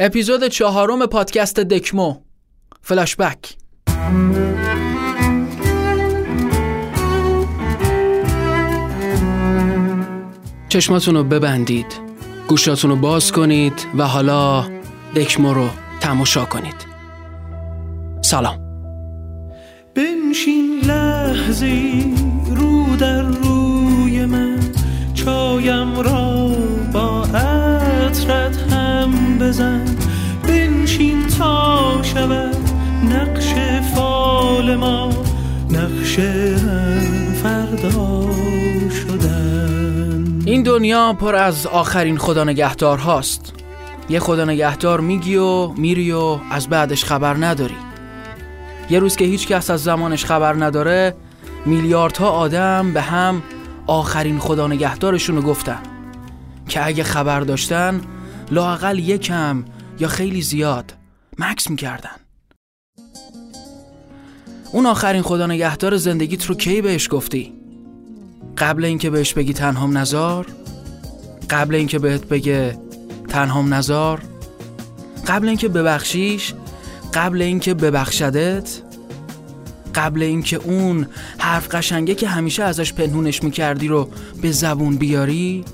اپیزود چهارم پادکست دکمو. فلاشبک چشماتون رو ببندید. گوشاتون رو باز کنید و حالا دکمو رو تماشا کنید. سلام. بنشین لحظه رو در روی من. چایم را با عطرت بزن بنشین تا شود نقش فال ما. نقش فردا شدن. این دنیا پر از آخرین خدا نگهدار هاست. یه خدا نگهدار میگی و میری و از بعدش خبر نداری. یه روز که هیچ کس از زمانش خبر نداره میلیاردها آدم به هم آخرین خدا نگهدارشون رو گفتن. که اگه خبر داشتن لاقل یکم یا خیلی زیاد مکس می‌کردن اون آخرین خدا نگهدار زندگیت رو کی بهش گفتی؟ قبل اینکه بهش بگی تنهام نزار؟ قبل اینکه بهت بگه تنهام نزار؟ قبل اینکه ببخشیش؟ قبل اینکه ببخشدت؟ قبل اینکه اون حرف قشنگه که همیشه ازش پنهونش می‌کردی رو به زبون بیاری؟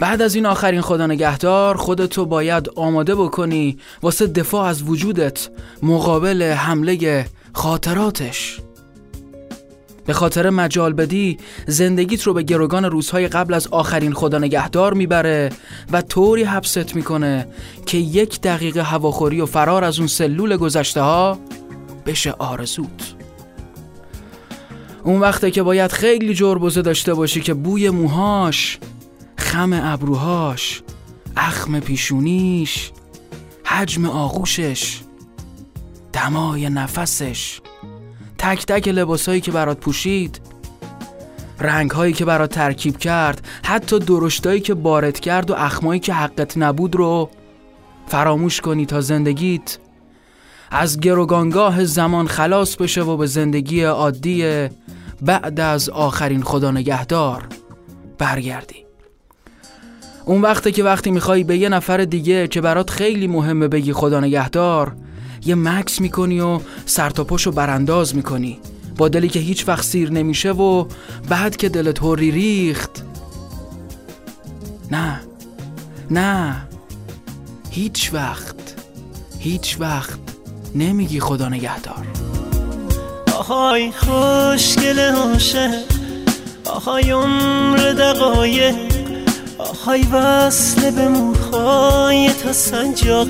بعد از این آخرین خدا نگهدار خودتو باید آماده بکنی واسه دفاع از وجودت مقابل حمله خاطراتش. به خاطر مجال بدی زندگیت رو به گروگان روزهای قبل از آخرین خدا نگهدار می‌بره و طوری حبست می‌کنه که یک دقیقه هواخوری و فرار از اون سلول گذشته ها بشه آرزوت. اون وقته که باید خیلی جربوزه داشته باشی که بوی موهاش خم ابروهاش اخم پیشونیش حجم آغوشش دمای نفسش. تک تک لباسایی که برات پوشید رنگهایی که برات ترکیب کرد حتی درشتایی که بارت کرد و اخمایی که حقت نبود رو فراموش کنی تا زندگیت از گروگانگاه زمان خلاص بشه و به زندگی عادی بعد از آخرین خدا نگهدار برگردی. اون وقته که وقتی می‌خوای به یه نفر دیگه که برات خیلی مهمه بگی خدا نگهدار یه مکس می‌کنی و سرتاپاشو برانداز می‌کنی. با دلی که هیچ وقت سیر نمیشه و بعد که دلت هوری ریخت. نه. نه. هیچ وقت. هیچ وقت نمیگی خدا نگهدار. آهای خوشگل عاشق. آهای عمر دقایق. آهای وصل به موهای تا سنجاق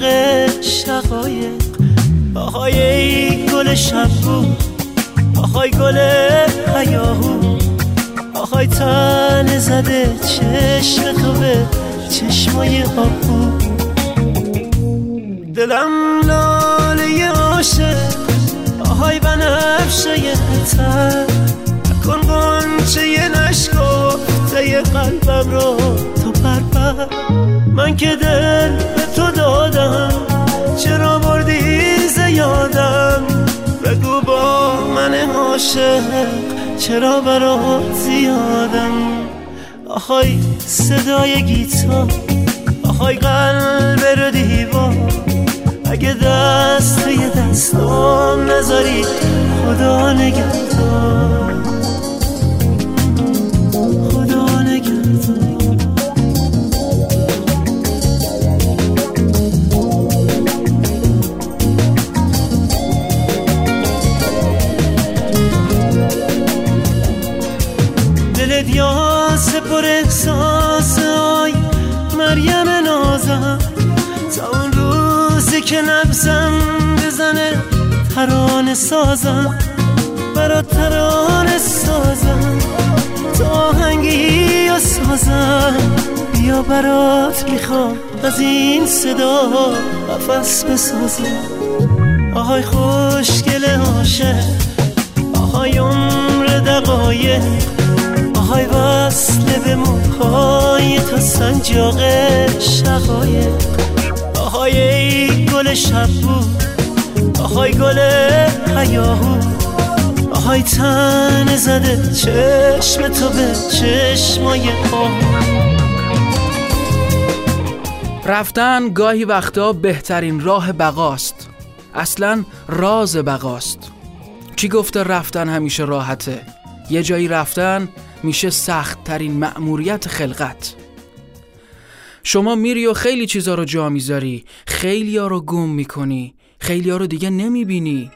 شقایق. آهای ای گل شبو آهای گل حیاهو. آهای تن زده چشم تو به چشمای آبو. دلم لاله عاشق آهای بنفشه تر نکن قنچه نشکفته قلبم رو. پرپر من که دل به تو دادم چرا بردی زیادم بگو با من عاشق چرا برات زیادم؟ آهای صدای گیتار آهای قلب رو دیوار اگه دست توی دستام نذاری خدا نگهدار. نبزم بزنه ترانه سازم برا ترانه سازم. تا آهنگی و سازم بیا برات می‌خوام از این صدا قفص بسازم. آهای خوشگل عاشق آهای گل شبو آهای گل حیاهو. آهای تن زده چشم تو به چشمای آهو رفتن گاهی وقتا بهترین راه بقاست. اصلا راز بقاست. چی گفته رفتن همیشه راحته؟ یه جایی رفتن میشه سخت ترین مأموریت خلقت. شما میری و خیلی چیزا رو جا می‌ذاری. خیلی ها رو گم می‌کنی. خیلی ها رو دیگه نمی‌بینی.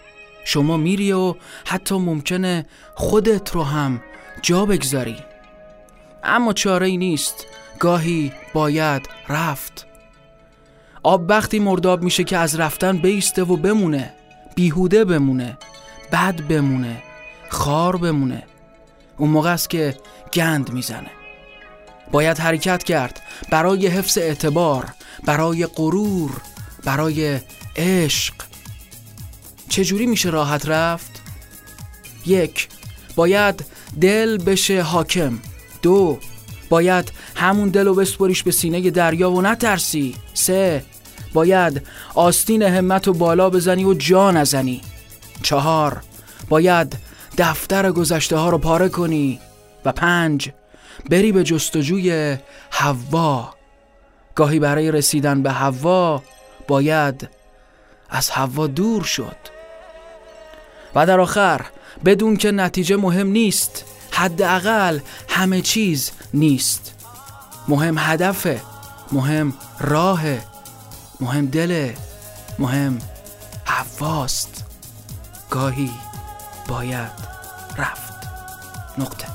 شما میری و حتی ممکنه خودت رو هم جا بگذاری. اما چاره ای نیست. گاهی باید رفت. آب وقتی مرداب میشه که از رفتن بیسته و بمونه. بیهوده بمونه. بد بمونه. خار بمونه. اون موقع است که گند می‌زنه. باید حرکت کرد برای حفظ اعتبار برای غرور برای عشق. چجوری میشه راحت رفت؟ یک باید دل بشه حاکم. دو باید همون دل و بسپریش به سینه دریا و نترسی. سه باید آستین همت و بالا بزنی و جا نزنی. چهار باید دفتر گذشته ها رو پاره کنی. و پنج بری به جستجوی حوا. گاهی برای رسیدن به حوا باید از حوا دور شد. و در آخر بدون که نتیجه مهم نیست حداقل همه چیز نیست. مهم هدفه مهم راهه مهم دله مهم حواست. گاهی باید رفت. نقطه.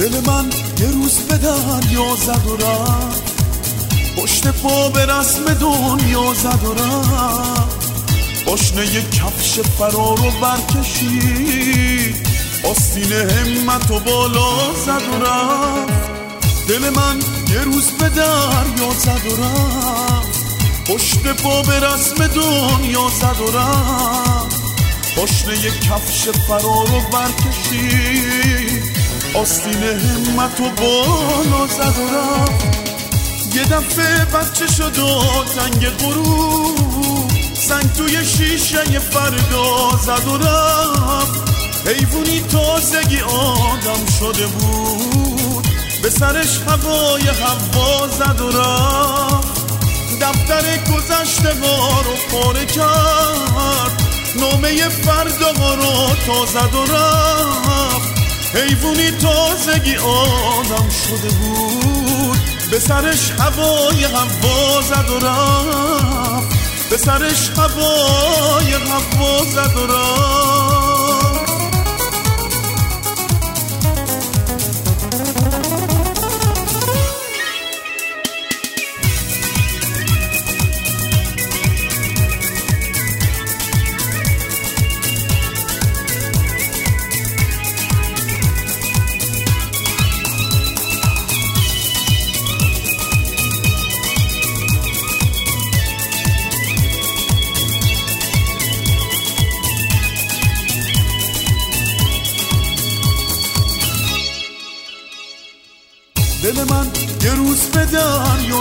دل من یه روز به دریا زد و رفت. پشت پا به رسم دنیا زد و رفت. پاشنه یه کفش فرار رو برکشید. آستین همت و بالا زد و رفت. دل من یه روز به دریا زد و رفت. پشت پا به رسم دنیا زد و رفت. پاشنه یه کفش فرار رو برکشید. آستین همت و بالا زد و رفت. یه دفعه بچه شد و تنگ غروب. سنگ توی شیشه فردا زد و رفت. حیوونی تازگی آدم شده بود. به سرش هوای هوا زد و رفت. دفتر گذشته ما رو پاره کرد. نامه فردا رو تا زد و رفت. حیوونی تازگی آدم شده بود. به سرش هوای هوا زد و رفت. به سرش هوای هوا زد و رفت.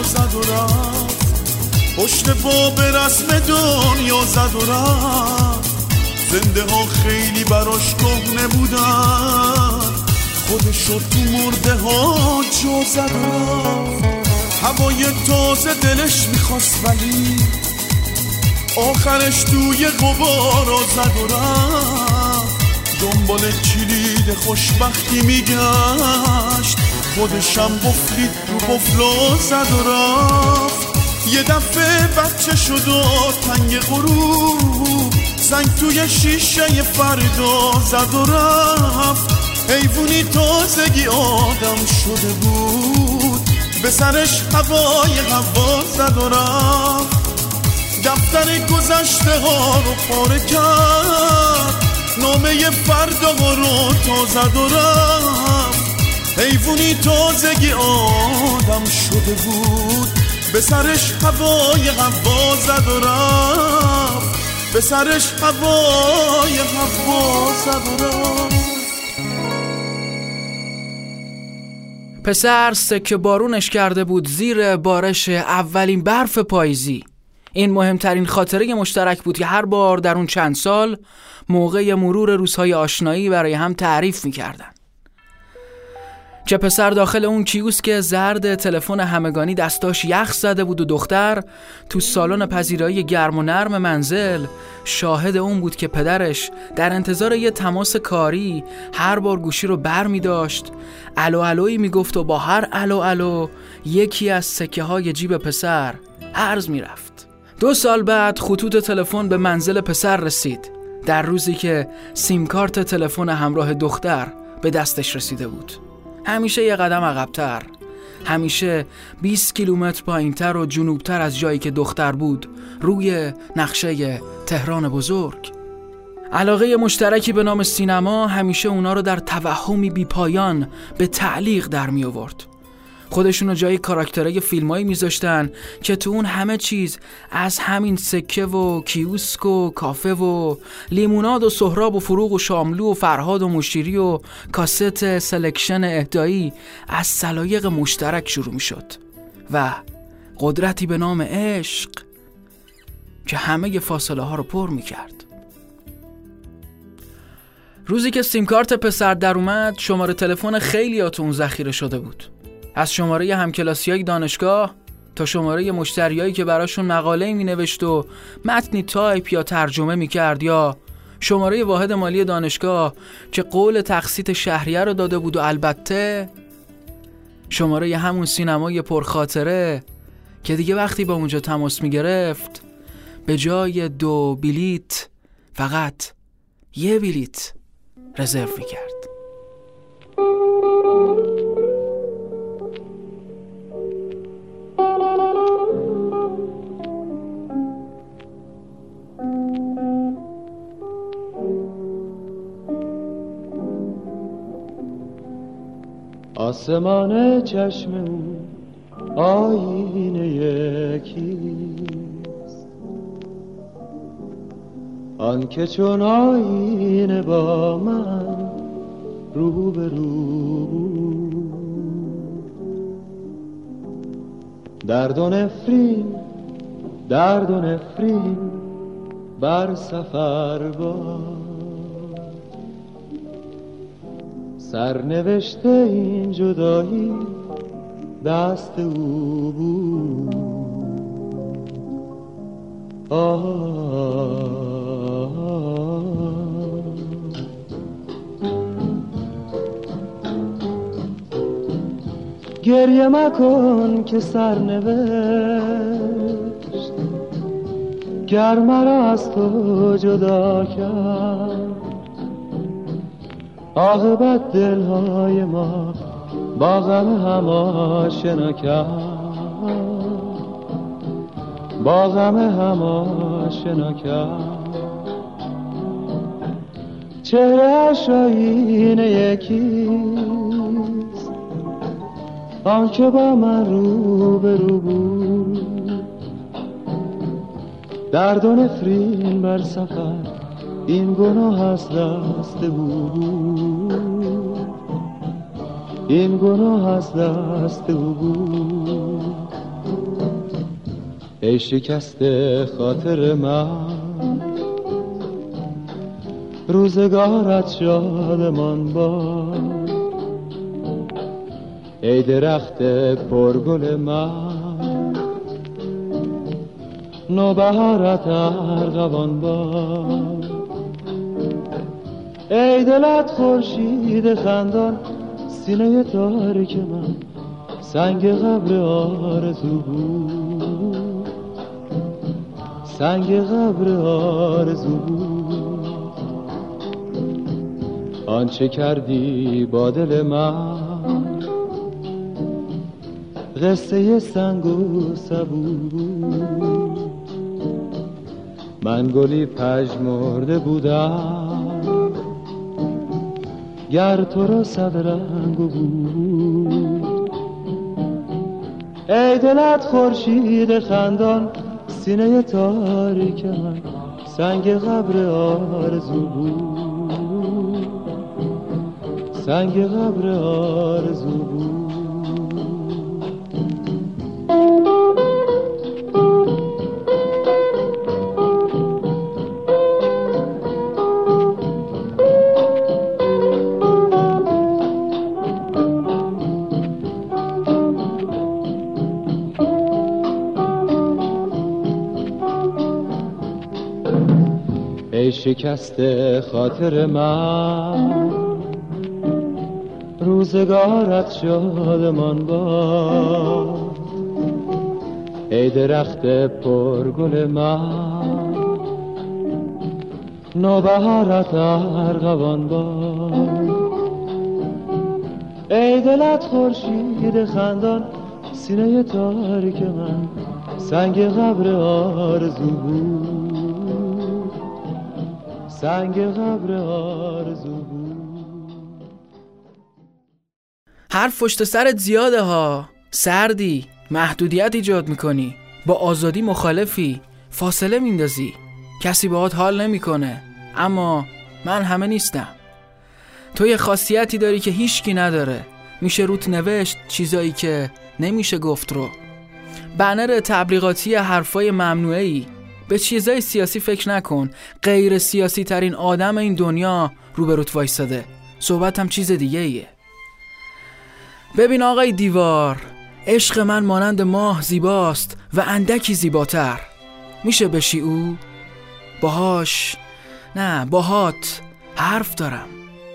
زد و رفت. پشت با به رسم دنیا زد و رفت. زنده ها خیلی براش کهنه بودن. خودشو تو مرده ها جا زد و رفت. هوای تازه دلش می‌خواست ولی آخرش توی غبارا زد و رفت. دنبال کلید خوشبختی میگشت. خودشم بفلید رو بفلا زد و رفت. یه دفعه بچه شد و تنگ غروب. زنگ توی شیشه فردا زد و رفت. حیوونی تازگی آدم شده بود. به سرش هوای هوا زد و رفت. دفتر گذشته ها رو پاره کرد. نامه فردا رو تا زد و رفت. حیوونی تازگی آدم شده بود. به سرش هوای هوا زد و رفت. به سرش هوای هوا زد و رفت. پسر سکه بارونش کرده بود زیر بارش اولین برف پاییزی. این مهمترین خاطره مشترک بود که هر بار در اون چند سال موقع مرور روزهای آشنایی برای هم تعریف می‌کردن. چه پسر داخل اون کیوسک زرد تلفن همگانی دستاش یخ زده بود و دختر تو سالن پذیرایی گرم و نرم منزل. شاهد اون بود که پدرش در انتظار یه تماس کاری هر بار گوشی رو بر می داشت. الو الوی می گفت و با هر الو الو یکی از سکه های جیب پسر عرض می رفت. دو سال بعد خطوط تلفن به منزل پسر رسید. در روزی که سیمکارت تلفن همراه دختر به دستش رسیده بود. همیشه یه قدم عقبتر. همیشه 20 کیلومتر پایینتر و جنوبتر از جایی که دختر بود روی نقشه تهران بزرگ. علاقه مشترکی به نام سینما همیشه اونا رو در توهمی بیپایان به تعلیق در می آورد خودشونو جای کاراکترهای فیلمایی میذاشتن که تو اون همه چیز از همین سکه و کیوسک و کافه و لیموناد و سهراب و فروغ و شاملو و فرهاد و مشیری و کاست selection اهدایی از سلایق مشترک شروع می‌شد و قدرتی به نام عشق که همه فاصله ها رو پر می‌کرد. روزی که سیمکارت پسر در اومد شماره تلفن خیلی اون ذخیره شده بود. از شماره همکلاسی های دانشگاه تا شماره مشتریایی که براشون مقاله می نوشت و متنی تایپ یا ترجمه می کرد یا شماره واحد مالی دانشگاه که قول تقسیط شهریه رو داده بود و البته شماره همون سینمای پرخاطره که دیگه وقتی با اونجا تماس می گرفت به جای دو بلیت فقط یه بلیت رزرو می کرد. آسمان چشم او آینه یکیست آن که چون آینه با من رو به رو درد و نفرین درد و نفرین بر سفر با سرنوشته این جدایی دست او بود. گریه مکن که سرنوشت گر مرا از تو جدا کرد. عاقبت دلهای ما با غم هم آشنا کرد. با هم آشنا کرد. چهره آینه یکیست. آنکه با من رو به رو بود. درد و نفرین بر سفر این گناه از دست بود. این گناه از دست بود. ای شکست خاطر من. روزگارت شادمان با ای درخت پرگل من. نوبهارت ارغوان با ای دلت خورشید خندان سینه تاریک من سنگ قبر آرزو بود. سنگ قبر آرزو بود. آنچه کردی با دل من؟ قصه سنگ و سبو. من گلی پژمرده بودم. گر تو را صد رنگ بود ای دلت خورشید خندان سینه تاریک من سنگ قبر آرزو بود سنگ قبر آرزو بود شکست خاطر من. روزگارت شادمان با ای درخت پرگل من. نوبهارت ارغوان با ای دلت خورشید خندان سینه تاریک من. سنگ قبر آرزو بود. سنگ قبر آرزو بود. حرف سرت زیاده ها. سردی محدودیت ایجاد می‌کنی. با آزادی مخالفی. فاصله میندازی. کسی باهات حال نمی‌کنه. اما من همه نیستم. تو یه خاصیتی داری که هیچکی نداره. میشه روت نوشت چیزایی که نمیشه گفت رو. بنر تبلیغاتی حرفای ممنوعی به چیزای سیاسی فکر نکن. غیر سیاسی ترین آدم این دنیا روبروت وایستاده. صحبت هم چیز دیگه ایه ببین آقای دیوار عشق من مانند ماه زیباست و اندکی زیباتر. میشه بشی او؟ باهاش نه باهات حرف دارم.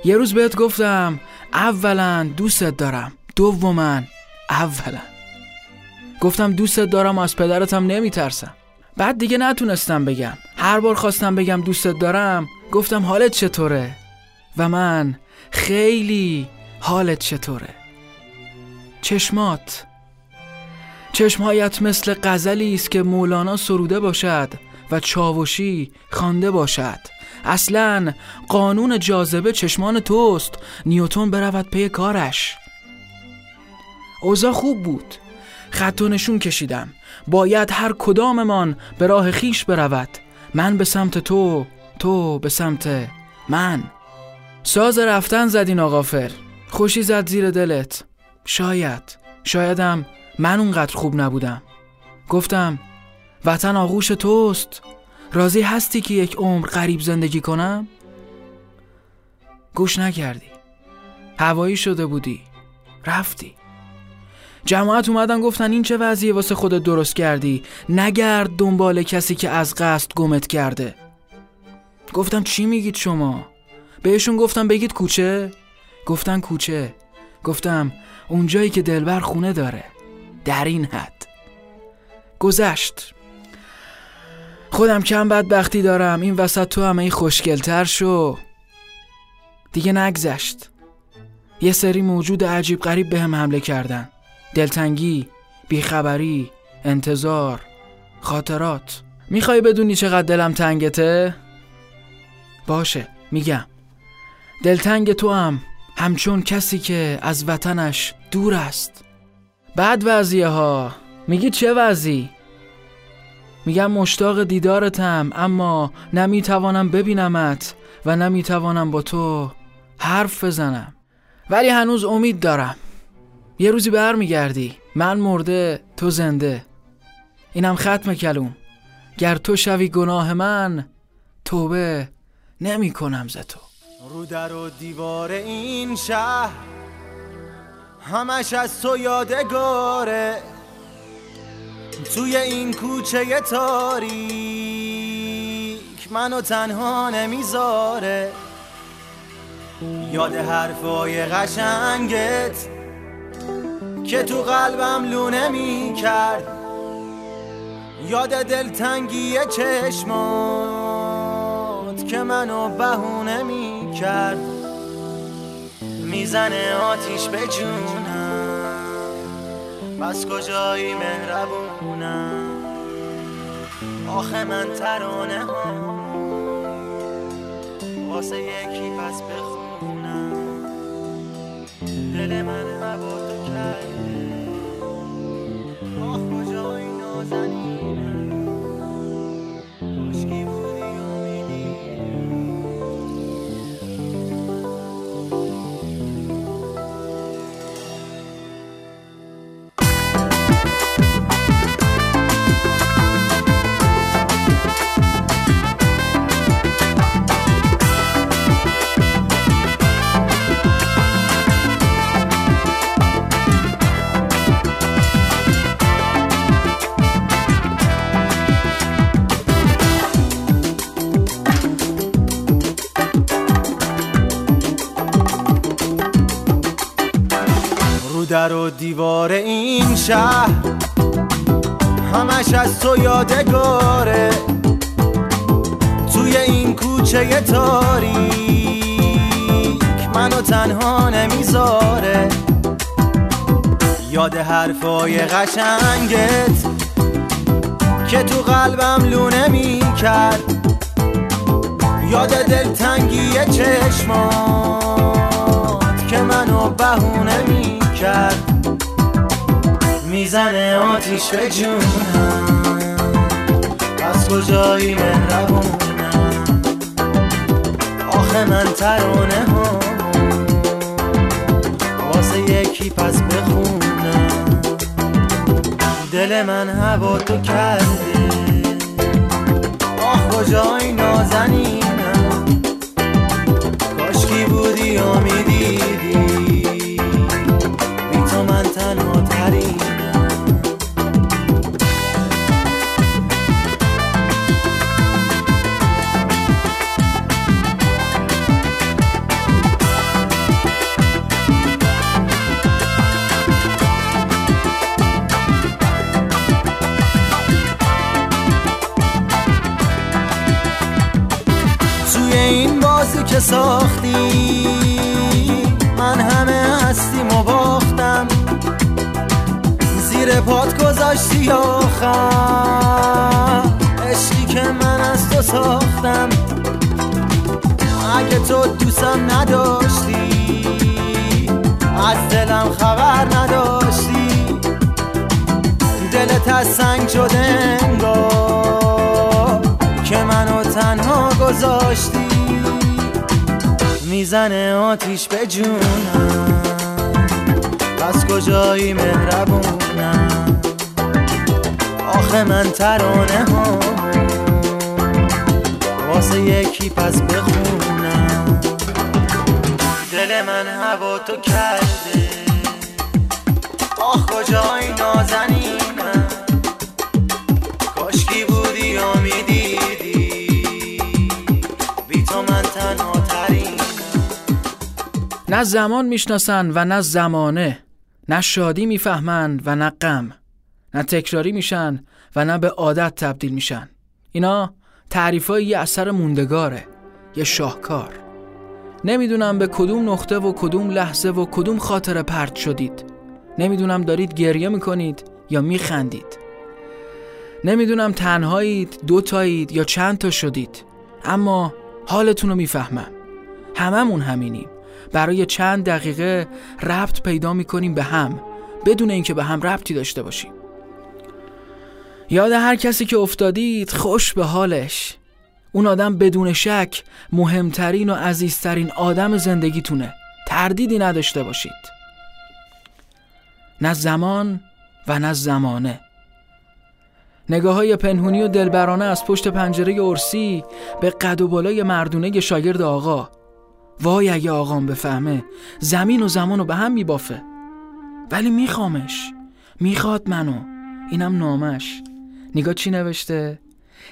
یه روز بهت گفتم اولا دوستت دارم. دوما اولا. گفتم دوستت دارم و از پدرتم نمیترسم. بعد دیگه نتونستم بگم. هر بار خواستم بگم دوستت دارم گفتم حالت چطوره؟ و من خیلی حالت چطوره؟ چشمات. چشمهایت مثل غزلی است که مولانا سروده باشد و چاوشی خوانده باشد. اصلا قانون جاذبه چشمان توست. نیوتون برود پی کارش. اوضاع خوب بود. خط نشون کشیدم. باید هر کداممان به راه خیش برود. من به سمت تو تو به سمت من. ساز رفتن زدین آقافر خوشی زد زیر دلت. شاید شایدم من اونقدر خوب نبودم. گفتم وطن آغوش توست. راضی هستی که یک عمر غریب زندگی کنم؟ گوش نکردی. هوایی شده بودی. رفتی. جماعت اومدن گفتن این چه وضعیه واسه خودت درست کردی؟ نگرد دنبال کسی که از قصد گمت کرده. گفتم چی میگید شما؟ بهشون گفتم بگید کوچه؟ گفتن کوچه. گفتم اونجایی که دلبر خونه داره. در این حد. گذشت. خودم کم بدبختی دارم. این وسط تو همه خوشگلتر شو. دیگه نگذشت. یه سری موجود عجیب غریب به هم حمله کردن. دلتنگی بیخبری انتظار خاطرات. می‌خوای بدونی چقدر دلم تنگته؟ باشه میگم. دلتنگ تو هم همچون کسی که از وطنش دور است. بعد وضعیه ها میگی چه وضعی؟ میگم مشتاق دیدارتم اما نمی‌توانم ببینمت و نمی‌توانم با تو حرف بزنم. ولی هنوز امید دارم. یه روزی برمیگردی. من مرده تو زنده. اینم ختم کلوم. گر تو شوی گناه من توبه نمی کنم ز تو. رو در و دیوار این شهر همش از تو یادگاره. توی این کوچه تاریک منو تنها نمی‌ذاره. یاد حرفای قشنگت که تو قلبم لونه می کرد. یاد دلتنگی چشمات که منو بهونه می کرد. می‌زنه آتیش به جونم. بس کجایی مهربونم؟ آخه من ترانه ها. واسه یکی پس بخونم. دل من کجایی نازنینم در و دیوار این شهر همش از تو یادگاره. توی این کوچه تاریک منو تنها نمی‌ذاره. یاد حرفای قشنگت که تو قلبم لونه می‌کرد. یاد دلتنگی چشمات که منو بهونه می‌کرد می‌زنه آتیش به جونم. از کجایی مهربونم آخه من ترانه ها. واسه یکی پس بخونم. دل من هوا تو کرده. آخ کجایی نازنینم؟ کاشکی بودی و این بازی که ساختی. من همه هستیم و باختم. زیر پات گذاشتی آخر. عشقی که من از تو ساختم. اگه تو دوستم نداشتی از دلم خبر نداشتی. دلت از سنگ شده انگار. گذاشتی. می‌زنه آتیش به جونم. پس کجایی مهربونم؟ آخه من ترانه ها واسه یکی پس بخونم. دل من هوا تو کرده. آخ کجایی نازنینم نه زمان می‌شناسن و نه زمانه. نه شادی می‌فهمند و نه غم. نه تکراری میشن و نه به عادت تبدیل میشن. اینا تعریفای یه اثر موندگاره یه شاهکار. نمی‌دونم به کدوم نقطه و کدوم لحظه و کدوم خاطره پرت شدید. نمی‌دونم دارید گریه می‌کنید یا میخندید. نمی‌دونم تنهایید دوتایید یا چند تا شدید. اما حالتون رو می‌فهمم. هممون همینیم. برای چند دقیقه ربط پیدا می‌کنیم به هم بدون اینکه به هم ربطی داشته باشیم. یاد هر کسی که افتادید خوش به حالش. اون آدم بدون شک مهمترین و عزیزترین آدم زندگیتونه. تردیدی نداشته باشید. نه زمان و نه زمانه. نگاه های پنهونی و دلبرانه از پشت پنجره ارسی به قد و بالای مردونه شاگرد آقا. وای اگه آقام بفهمه زمین و زمان رو به هم میبافه. ولی میخوامش. می‌خواد منو. اینم نامش. نگاه چی نوشته؟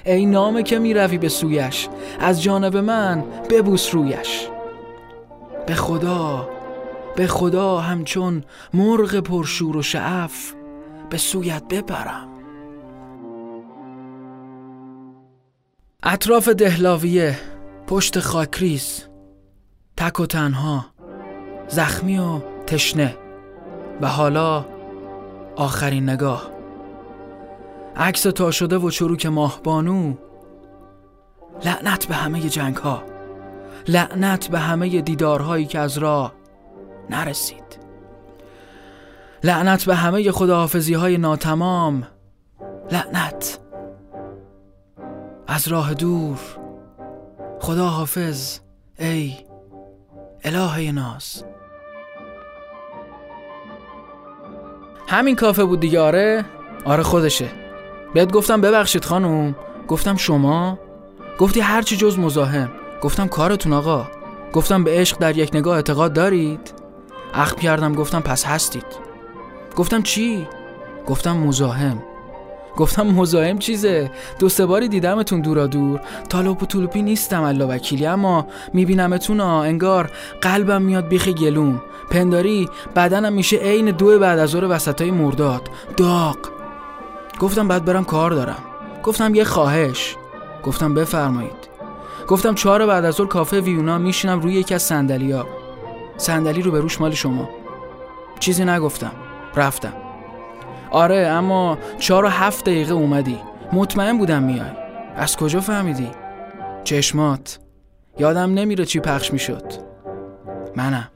ای نامه که می‌روی به سویش. از جانب من ببوس رویش. به خدا. به خدا همچون مرغ پرشور و شعف به سویت بپرم. اطراف دهلاویه پشت خاکریز. تک و تنها زخمی و تشنه و حالا آخرین نگاه. عکس تا شده و چروک ماهبانو لعنت به همه جنگ ها لعنت به همه دیدارهایی که از راه نرسید. لعنت به همه خداحافظی های ناتمام. لعنت از راه دور. خدا حافظ ای الهه ناز. همین کافه بود دیگه آره؟ آره خودشه. بهت گفتم ببخشید خانوم. گفتم شما؟ گفتی هرچی جز مزاحم. گفتم کارتون آقا. گفتم به عشق در یک نگاه اعتقاد دارید؟ اخم کردم گفتم پس هستید. گفتم چی؟ گفتم مزاحم. گفتم مزاحم چیزه. دو سه باری دیدمتون دورا دور تالوپ و طولوپی نیستم الله وکیلی اما میبینمتون ها انگار قلبم میاد بیخ گلوم. پنداری بدنم میشه عین دو بعد از ظهر وسطای مرداد. داغ. گفتم بعد برم کار دارم. گفتم یه خواهش. گفتم بفرمایید. گفتم چهار بعد از ظهر کافه ویونا میشینم روی یکی از صندلیا صندلی رو به روش مال شما. چیزی نگفتم. رفتم. آره اما چهار و هفت دقیقه اومدی. مطمئن بودم میای. از کجا فهمیدی؟ چشمات. یادم نمیره چی پخش می‌شد. منم.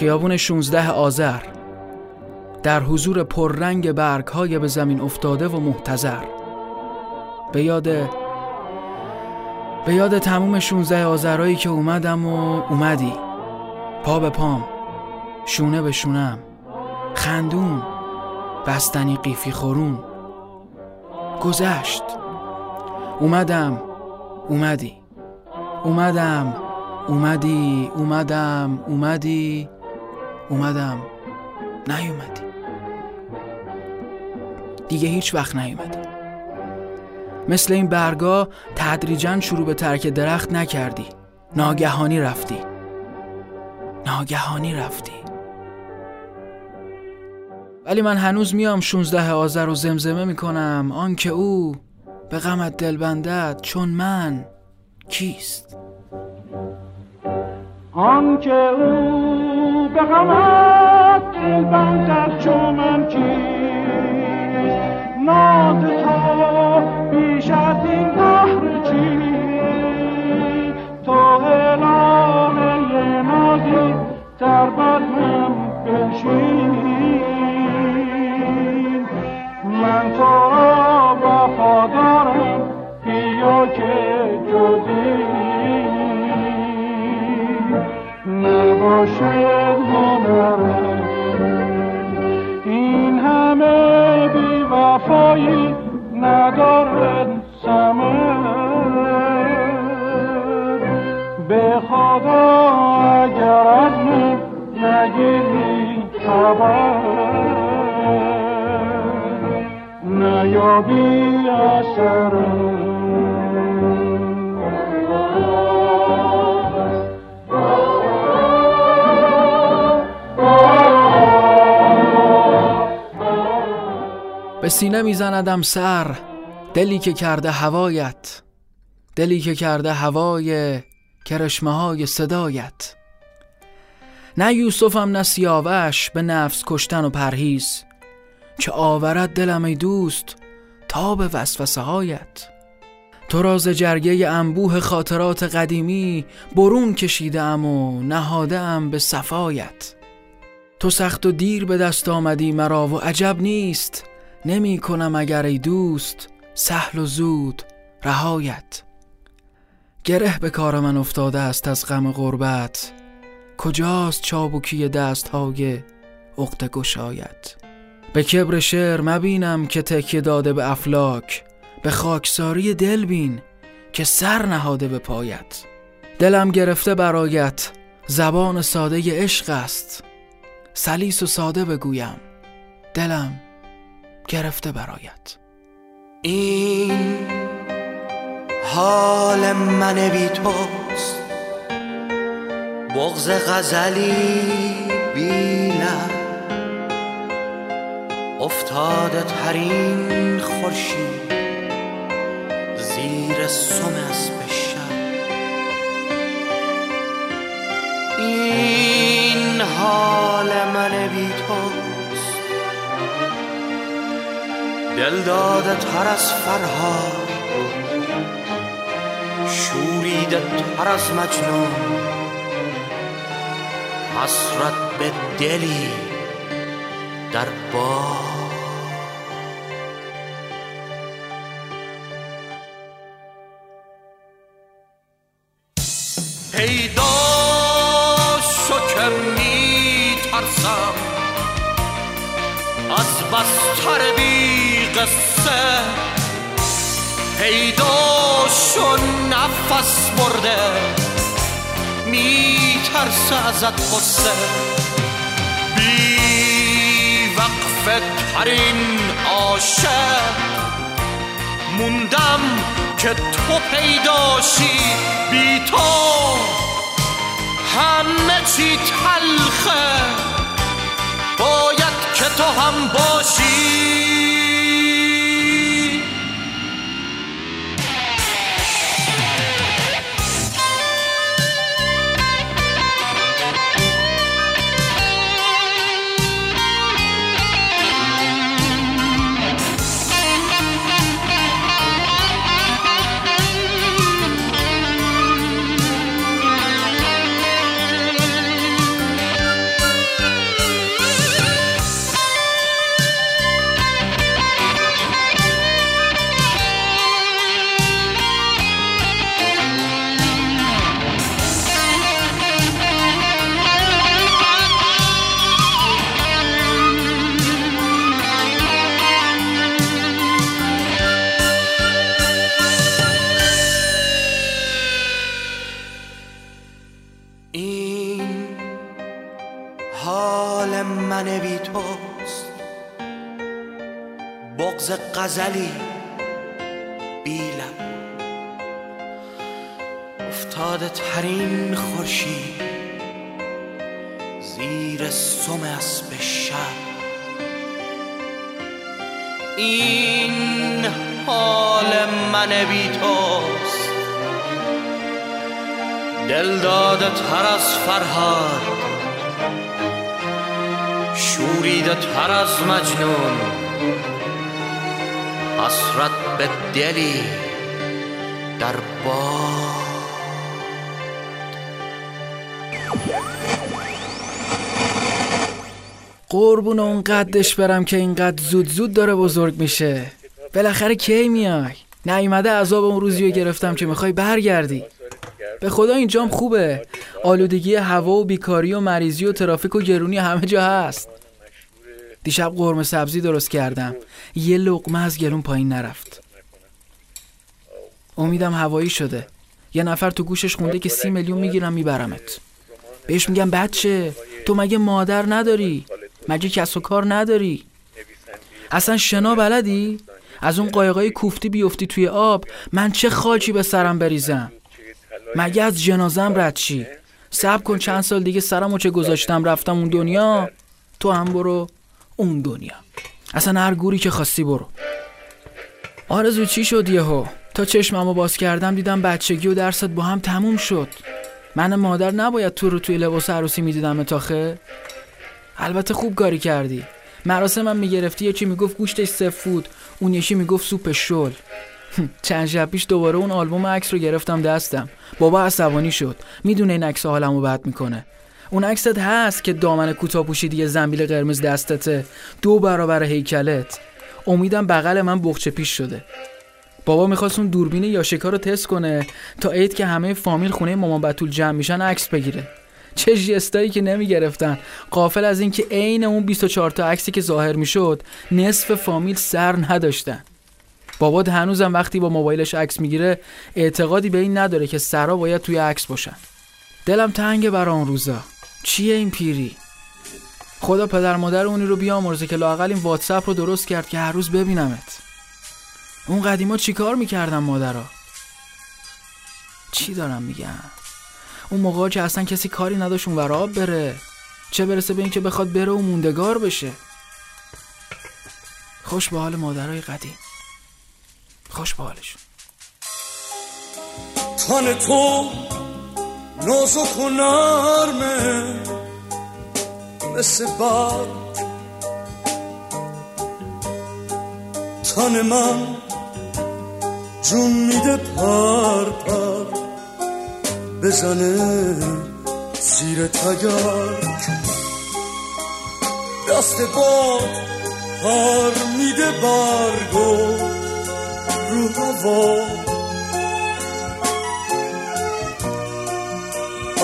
خیابون 16 آذر. در حضور پررنگ برگ های به زمین افتاده و محتضر. به یاد به یاد تموم 16 آذرایی که اومدم و اومدی. پا به پام شونه به شونم خندون بستنی قیفی خورون. گذشت. اومدم اومدی. اومدم اومدی اومدم اومدی. اومدم نیومدی. دیگه هیچ وقت نیومدی مثل این برگا تدریجا شروع به ترک درخت نکردی. ناگهانی رفتی. ناگهانی رفتی. ولی من هنوز میام 16 آذر رو زمزمه می‌کنم. آنکه او به غمت دل بندد چون من کیست؟ آنکه او به غمت دل بندد چون من کیست؟ ناد تو بیش از این دهر چی؟ تو الهه نازی در بدنم بنشین من تو را وفادارم بیا که جزی. نباشد به سینه میزندم سر. دلی که کرده هوایت دلی که کرده هوای کرشمه های صدایت. نه یوسفم نه سیاوش به نفس کشتن و پرهیز که آورد دلم ای دوست تا به وسوسه هایت تو راز جرگه انبوه خاطرات قدیمی برون کشیده ام و نهاده ام به صفایت. تو سخت و دیر به دست آمدی مرا و عجب نیست نمی کنم اگر ای دوست سهل و زود رهایت. گره به کار من افتاده است از غم غربت. کجاست چابوکی دست های عقد گشایت؟ به کبر شعر مبینم که تکیه داده به افلاک. به خاکساری دل بین که سر نهاده به پایت. دلم گرفته برایت زبان ساده عشق است. سلیس و ساده بگویم دلم گرفته برایت. این حال من بی توست. بغز غزلی بیلم افتاده ترین خورشید زیر سم از این حال من بی توست. دل داده تر از فرهاد شوریده تر از مجنون. حسرت به دلی در باد. پیدا شو که می ترسم از بستر بی قصه پیدا شو نفس برده. می ترسه ازت قصه بی وقف ترین عاشق. موندم که تو پیداشی. بی تو همه چی تلخه. باید که تو هم باشی. غزلی بیلم. افتاده ترین خورشید زیر سم اسب شب. این حال من بی توست. دل داده تر از فرهاد. شوریده تر از مجنون. حسرت به دلی در باد. قربون اون قدش برم که اینقدر زود زود داره بزرگ میشه. بالاخره کی میای؟ نیومده عذاب اون روزی رو گرفتم که می‌خوای برگردی. به خدا اینجام خوبه. آلودگی هوا و بیکاری و مریضی و ترافیک و گرونی همه جا هست. دیشب قرمه سبزی درست کردم. یه لقمه از گلون پایین نرفت. امیدم هوایی شده. یه نفر تو گوشش خونده که سی میلیون می‌گیرم میبرمت. بهش میگم بچه تو مگه مادر نداری؟ مگه کس و کار نداری؟ اصلا شنا بلدی؟ از اون قایقای کوفتی بیفتی توی آب من چه خاکی به سرم بریزم؟ مگه از جنازم رد چی صبر کن چند سال دیگه سرمو چه گذاشتم رفتم اون دنیا. تو هم برو. اون دنیا. اصلا هر گوری که خواستی برو. آرزو چی شد یهو؟ تا چشممو باز کردم دیدم بچگی و درست با هم تموم شد. من مادر نباید تو رو توی لباس عروسی می‌دیدم تاخه البته خوب کاری کردی. مراسم من می‌گرفتی یکی می‌گفت گوشتش سفود اون یکی می‌گفت سوپ شل. چند شب پیش دوباره اون آلبوم عکس رو گرفتم دستم. بابا عصبانی شد. می‌دونه این عکس حالمو بد می‌کنه. اون عکست هست که دامن کوتاه پوشیدی زنبیل قرمز دستته. دو برابر هیکلت. امیدم بغل من بخچه پیش شده. بابا می‌خواست اون دوربین یاشکا رو تست کنه تا عید که همه فامیل خونه مامان بتول جمع میشن عکس بگیره. چه جستایی که نمی‌گرفتن. قافل از اینکه عین اون 24 تا عکسی که ظاهر می‌شد نصف فامیل سر نداشتن. بابا هنوزم وقتی با موبایلش عکس می‌گیره اعتقادی به این نداره که سرا باید توی عکس باشن. دلم تنگه برا اون روزا. چیه این پیری؟ خدا پدر مادر اونی رو بیامرزه که لاقل این واتساپ رو درست کرد که هر روز ببینمت. اون قدیما چیکار می‌کردم مادرها چی دارم میگم؟ اون موقع که اصلا کسی کاری نداشت اون وراب بره. چه برسه به اینکه بخواد بره و موندگار بشه. خوش به حال مادرای قدیم. خوش به حالشون. تن تو نازک و نرمه مثل برگ تن من جون میده پر پر بزنه زیر تگرگ دست باد پر میده برگو رو هوا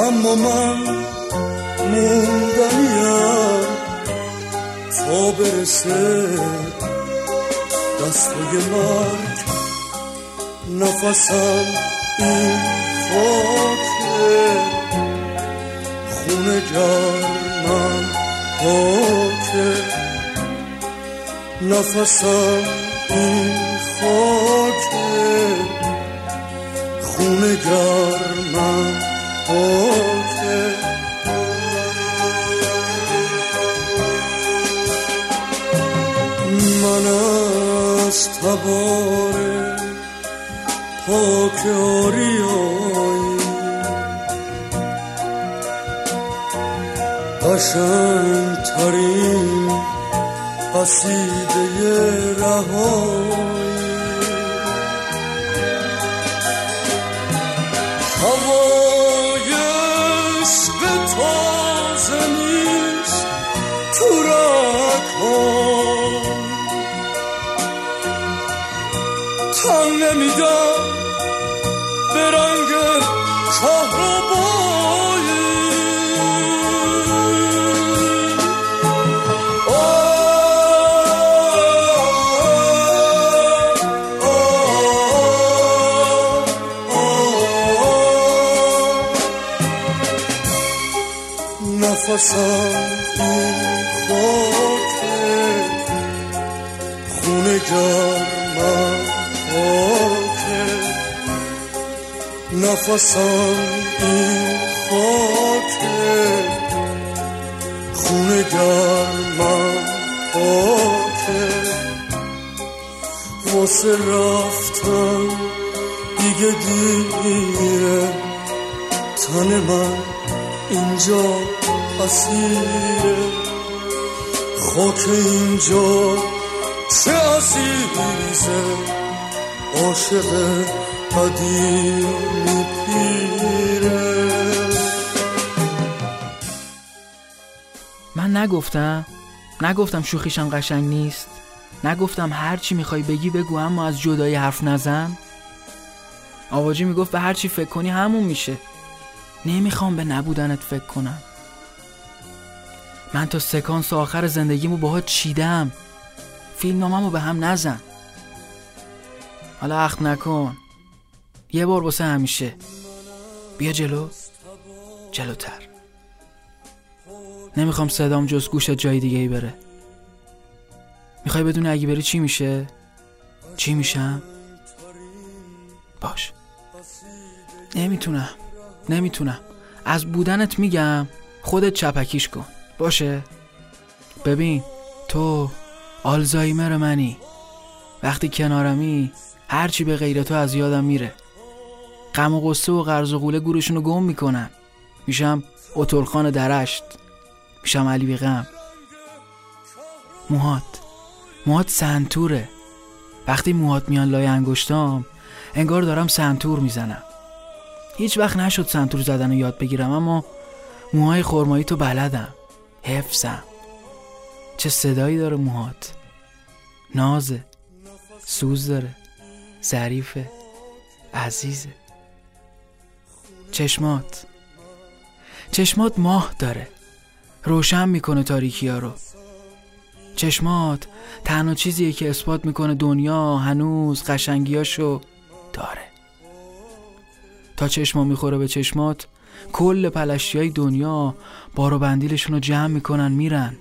اما من موندنیم. تا برسه دستای مرگ نفسم این خاکه. خونه گرمم پاکه. نفسم این خاکه. خونه گرمم من از تبار پاک آریایی قشنگ ترین قصیده رهایی تن نمیدم به رنگ کهربایی نفسم نفسم این خاکه خونه گرمم پاکه واسه رفتن دیگه دیره تن من اینجا اسیره خاک اینجا چه عزیزه عاشق من نگفتم نگفتم شوخیشم قشنگ نیست. نگفتم هر چی می‌خوای بگی بگو اما از جدایی حرف نزن. آواجی می‌گفت به هر چی فکر کنی همون میشه. نمی‌خوام به نبودنت فکر کنم. من تا سکانس آخر زندگیمو باهات چیدم. فیلمنامه‌مو به هم نزن. حالا اخم نکن. یه بار واسه همیشه. بیا جلو. جلوتر. نمی‌خوام صدام جز گوشت جای دیگه ای بره. می‌خوای بدونی اگه بری چی میشه؟ چی میشم؟ باش. نمی‌تونم. نمی‌تونم. از بودنت میگم خودت چپکیش کن. باشه؟ ببین تو آلزایمر منی. وقتی کنارمی هرچی به غیر تو از یادم میره. غم و غصه و قرض و قوله گورشونو گم می‌کنن. میشم اتولخان درشت. میشم علی بیغم موهات. موهات سنتوره. وقتی موهات میان لای انگشتام انگار دارم سنتور می‌زنم. هیچ وقت نشد سنتور زدن رو یاد بگیرم اما موهای خرمایی تو بلدم. حفظم. چه صدایی داره موهات؟ نازه. سوز داره. ظریفه. عزیزه. چشمات. چشمات ماه داره. روشن می‌کنه تاریکی ها رو. چشمات تنها چیزیه که اثبات می‌کنه دنیا هنوز قشنگیاشو داره. تا چشما می‌خوره به چشمات کل پلشتی های دنیا بار و بندیلشون رو جمع می‌کنن میرن.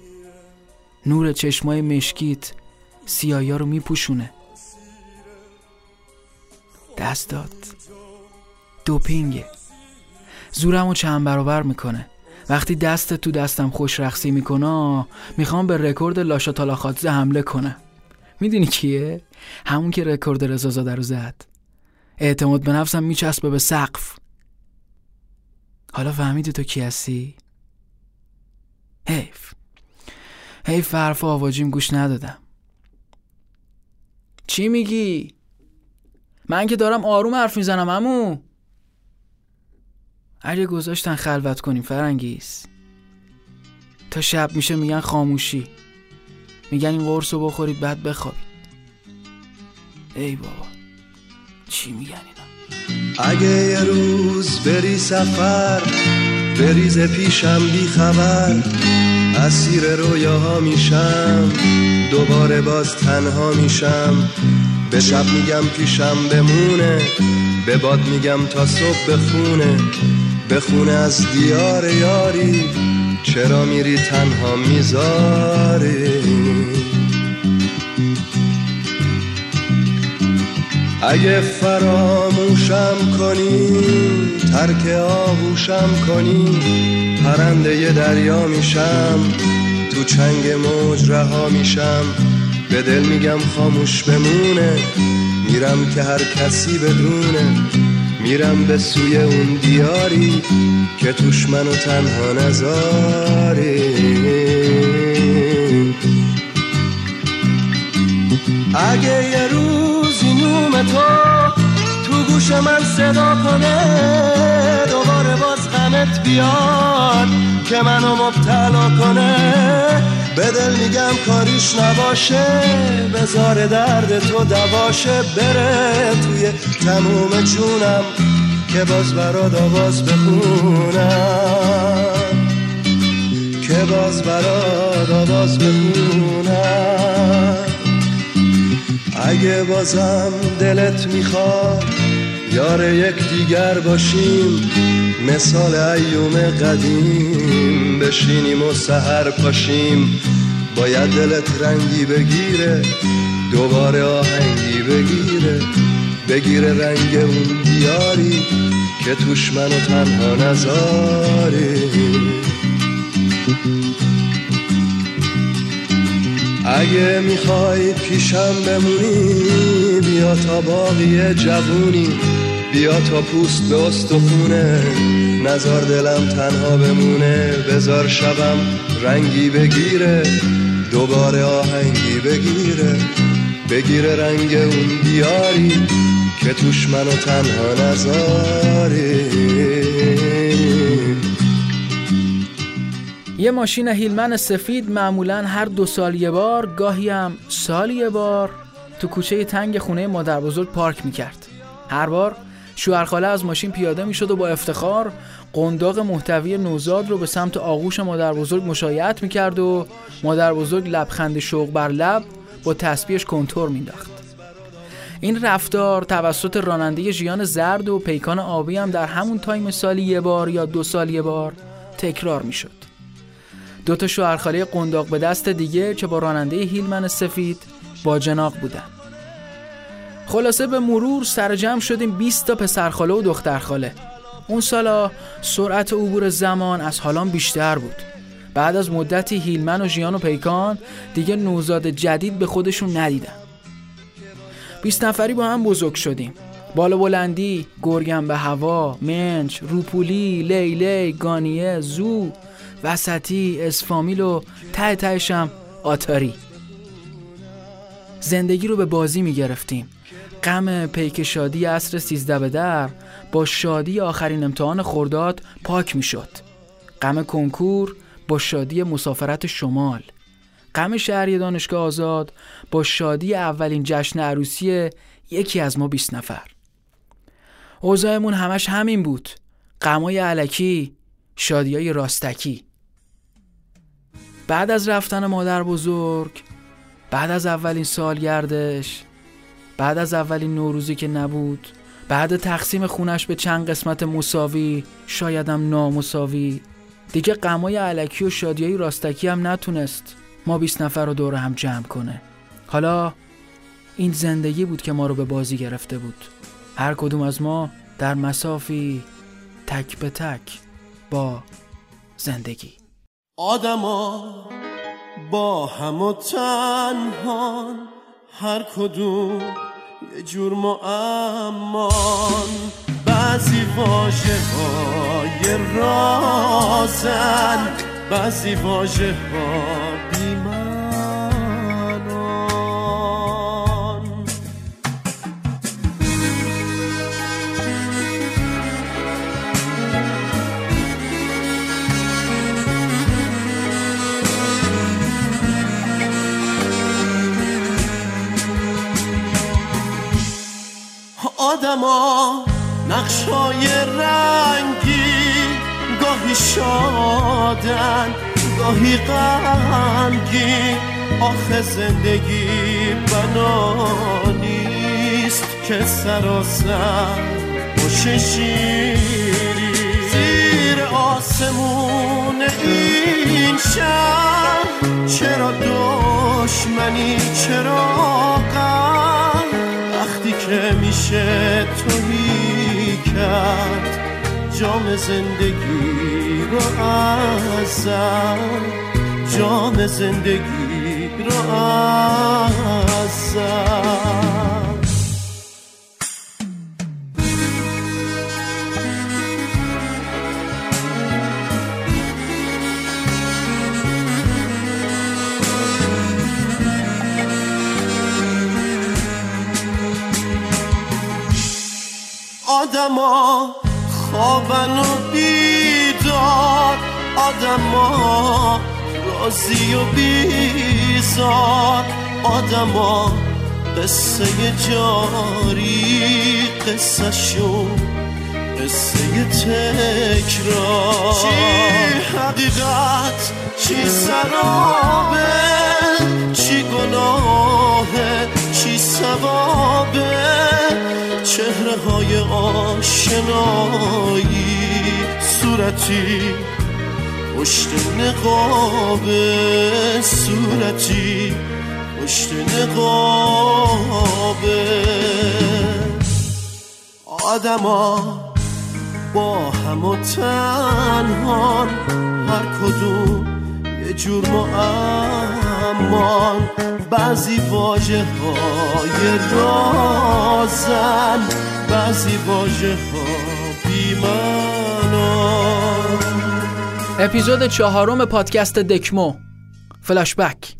نور چشمای مشکیت سیایا رو میپوشونه. دستات دوپینگه. زورم رو چند برابر می‌کنه. وقتی دست تو دستم خوش رخصی می‌کنه می‌خوام به رکورد لاشا تالاخاتزه حمله کنم می‌دونی کیه؟ همون که رکورد رزازاده رو زد. اعتماد به نفسم میچسبه به سقف. حالا فهمیدی تو کی هستی؟ حیف. حیف حرف آواجیم گوش ندادم. چی میگی؟ من که دارم آروم حرف می‌زنم امو اگه گذاشتن خلوت کنیم فرنگیز تا شب میشه میگن خاموشی. میگن این قرص رو بخورید بعد بخوابید. ای بابا چی میگن اینا؟ اگه یه روز بری سفر بریز پیشم بی خبر اسیر رویاها میشم دوباره باز تنها میشم. به شب میگم پیشم بمونه به باد میگم تا صبح بخونه بخونه از دیار یاری. چرا میری تنها می‌ذاری؟ اگه فراموشم کنی ترک آغوشم کنی پرنده دریا میشم تو چنگ موج رها میشم. به دل میگم خاموش بمونه. میرم که هر کسی بدونه. میرم به سوی اون دیاری که توش منو تنها نذاری اگه یه روزی نوم گوش من صدا کنه دوباره باز غمت بیاد که منو مبتلا کنه. به دل میگم کاریش نباشه بزار درد تو دواشه بره توی تموم جونم که باز برات آواز بخونم. که باز برات آواز بخونم. اگه بازم دلت می‌خواد یار یک دیگر باشیم مثال ایوم قدیم. بشینیم و سهر پاشیم باید دلت رنگی بگیره دوباره آهنگی بگیره. بگیره رنگ اون دیاری که توش منو تنها نذاری اگه می‌خوای پیشم بمونی بیا تا باقی جوونی. بیا تا پوست به استخونه. نزار دلم تنها بمونه. بزار شبم رنگی بگیره. دوباره آهنگی بگیره. بگیره رنگ اون دیاری که توش منو تنها نزاری یه ماشین هیلمن سفید معمولا هر دو سال یه بار گاهی هم سال یه بار تو کوچه تنگ خونه مادر بزرگ پارک می‌کرد. هر بار شوهرخاله از ماشین پیاده می‌شد و با افتخار قنداق محتوی نوزاد رو به سمت آغوش مادر بزرگ مشایعت می‌کرد و مادر بزرگ لبخند شوق بر لب با تسبیحش کنتور مینداخت این رفتار توسط راننده ژیان زرد و پیکان آبی هم در همون تایم سالی یه بار یا دو سال یه بار تکرار می‌شد. دو تا شوهرخاله قنداق به دست دیگه که با راننده هیلمن سفید با جناق بودن. خلاصه به مرور سرجم شدیم 20 تا پسرخاله و دخترخاله. اون سالا سرعت عبور زمان از حالان بیشتر بود. بعد از مدتی هیلمن و ژیان و پیکان دیگه نوزاد جدید به خودشون ندیدن. 20 نفری با هم بزرگ شدیم. بالا بلندی، گرگم به هوا، منچ، روپولی، لیلی، گانیه، زو، وسطی، اسفامیل و ته تهشم آتاری. زندگی رو به بازی می گرفتیم غم پیک شادی عصر سیزده به در با شادی آخرین امتحان خورداد پاک می شد غم کنکور با شادی مسافرت شمال. غم شهری دانشگاه آزاد با شادی اولین جشن عروسی یکی از ما 20 نفر. اوضاعمون همش همین بود. غمای علکی شادیای راستکی. بعد از رفتن مادر بزرگ بعد از اولین سالگردش بعد از اولین نوروزی که نبود بعد تقسیم خونش به چند قسمت مساوی شایدم نامساوی. دیگه غمای علکی و شادیای راستکی هم نتونست ما 20 نفر رو دور هم جمع کنه. حالا این زندگی بود که ما رو به بازی گرفته بود. هر کدوم از ما در مسافی تک به تک با زندگی. آدما با هم و تنهان هر کدوم یه جور معمان. بعضی واژه های رازن بعضی واژه ها آدما نقشای رنگی گاهی شادن گاهی غمگین. آخه زندگی بنا نیست که سراسر باشه شیری. زیر آسمون این شهر چرا دشمنی چرا غم؟ وقتی که میشه توهی کرد جام زندگی رو ازم جام زندگی رو ازم آدما خوابن و بیدار آدما رازی و بیزار آدما قصه جاری قصه شون قصه تکرار. چی؟ حقیقت چی سرابه؟ چی گناهه؟ چی سوابه چهره های آشنایی صورتی پشت نقابه صورتی پشت نقابه. آدما با هم و تنهان هر کدوم یه جور معمان بعضی واجه های رازن بعضی واجه ها بیمنان اپیزود چهارم پادکست دکمو. فلاشبک